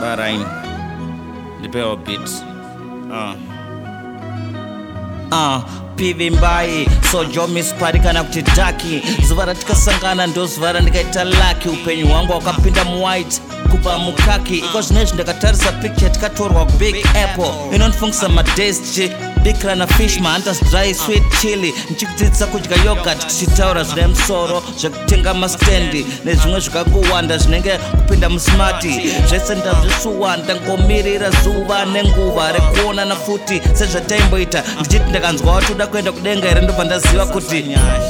barain ndipewa bit uh. Ah. uh, ah, pivi mbai so jomis parikana kuti daki zuva ratikasangana ndo zuva randikaita laki upenyu hwangu wakapinda muwhite kubva mukaki iko zvinoizvi ndakatarisa picture tikatorwa big apple inondifungisa madays chii bikirana fish mahunters dry sweet chili ndichikudzidzisa kudya yogat kuchitaura zvine musoro zvekutenga mastendi nezvimwe zvikakuwanda zvinenge kupinda musimati zvese ndazvisuwa ndangomirira zuva nenguva rekuonana futi sezvataimboita ndichiti ndakanzwa wati uda kuenda kudenga here ndobva ndaziva kuti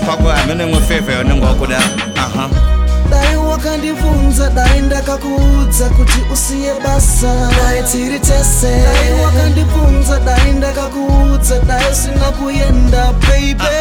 pakuhambe nemwe fevha yaunenge wakuda uh -huh dai wakandibvunza dai ndakakuudza kuti usiye basa dai tiri tese dai wakandibvunza dai ndakakuudza dai usina kuenda baby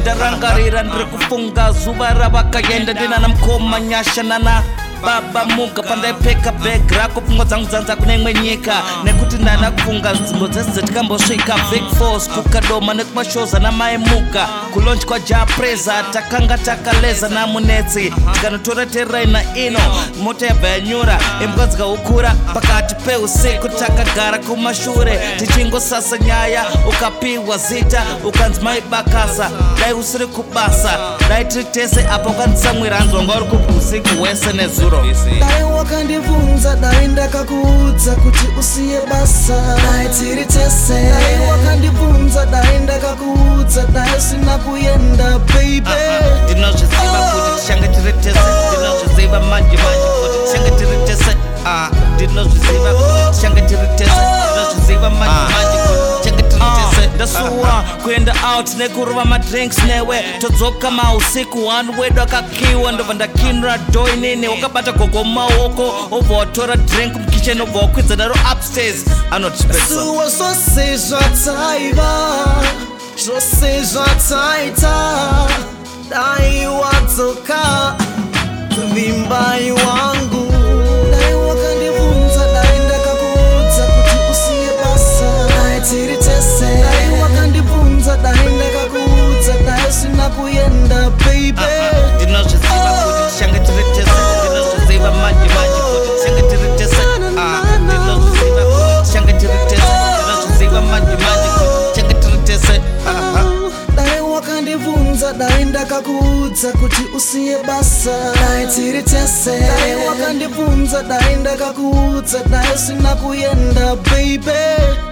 ndarangarira ndiri kufunga zuva ravakaenda ndinana mukoma nyashanana baba muga pandaipeka bhegi rako pfungwa dzangu dzanza kune imwe nyika nekuti ndana kufunga nzimbo dzese dzatikambosvika big force kukadoma nekumashoza namai muga kulonch kwaja preza takanga takaleza namunetsi tikanotora teriraina ino mota yabva yanyura imbwa dzikaukura pakati peusiku takagara kumashure tichingosasa nyaya ukapiwa zita ukanzi maibakasa dai usiri kubasa dai tiri tese apa ukandisamwira hanzwa ngauri kupa usiku wese nezuu zuro dai wakandibvunza dai ndakakuudza kuti usiye basa dai tiri tese dai wakandibvunza dai ndakakuudza dai usina kuenda baby ah, ah, ah. ndinozviziva oh. kuti tichange tiri tese ndinozviziva manji manji kuti tichange tiri tese ndinozviziva kuti tichange tiri tese ndinozviziva ndasuwa kuenda out nekurova madrinks newe todzoka mausiku one wedu akakiwa ndobva ndakinura doinini wakabata gogo mumaoko obva watora drink mukicheni obva wakwidza naro upstairs anotisuwa zvose zvataiva zvose zvataita daiwadzoka vimba iwa dai ndakakuudza kuti usiye basa dai tiri tese dai wakandibvunza dai ndakakuudza dai usina kuenda baby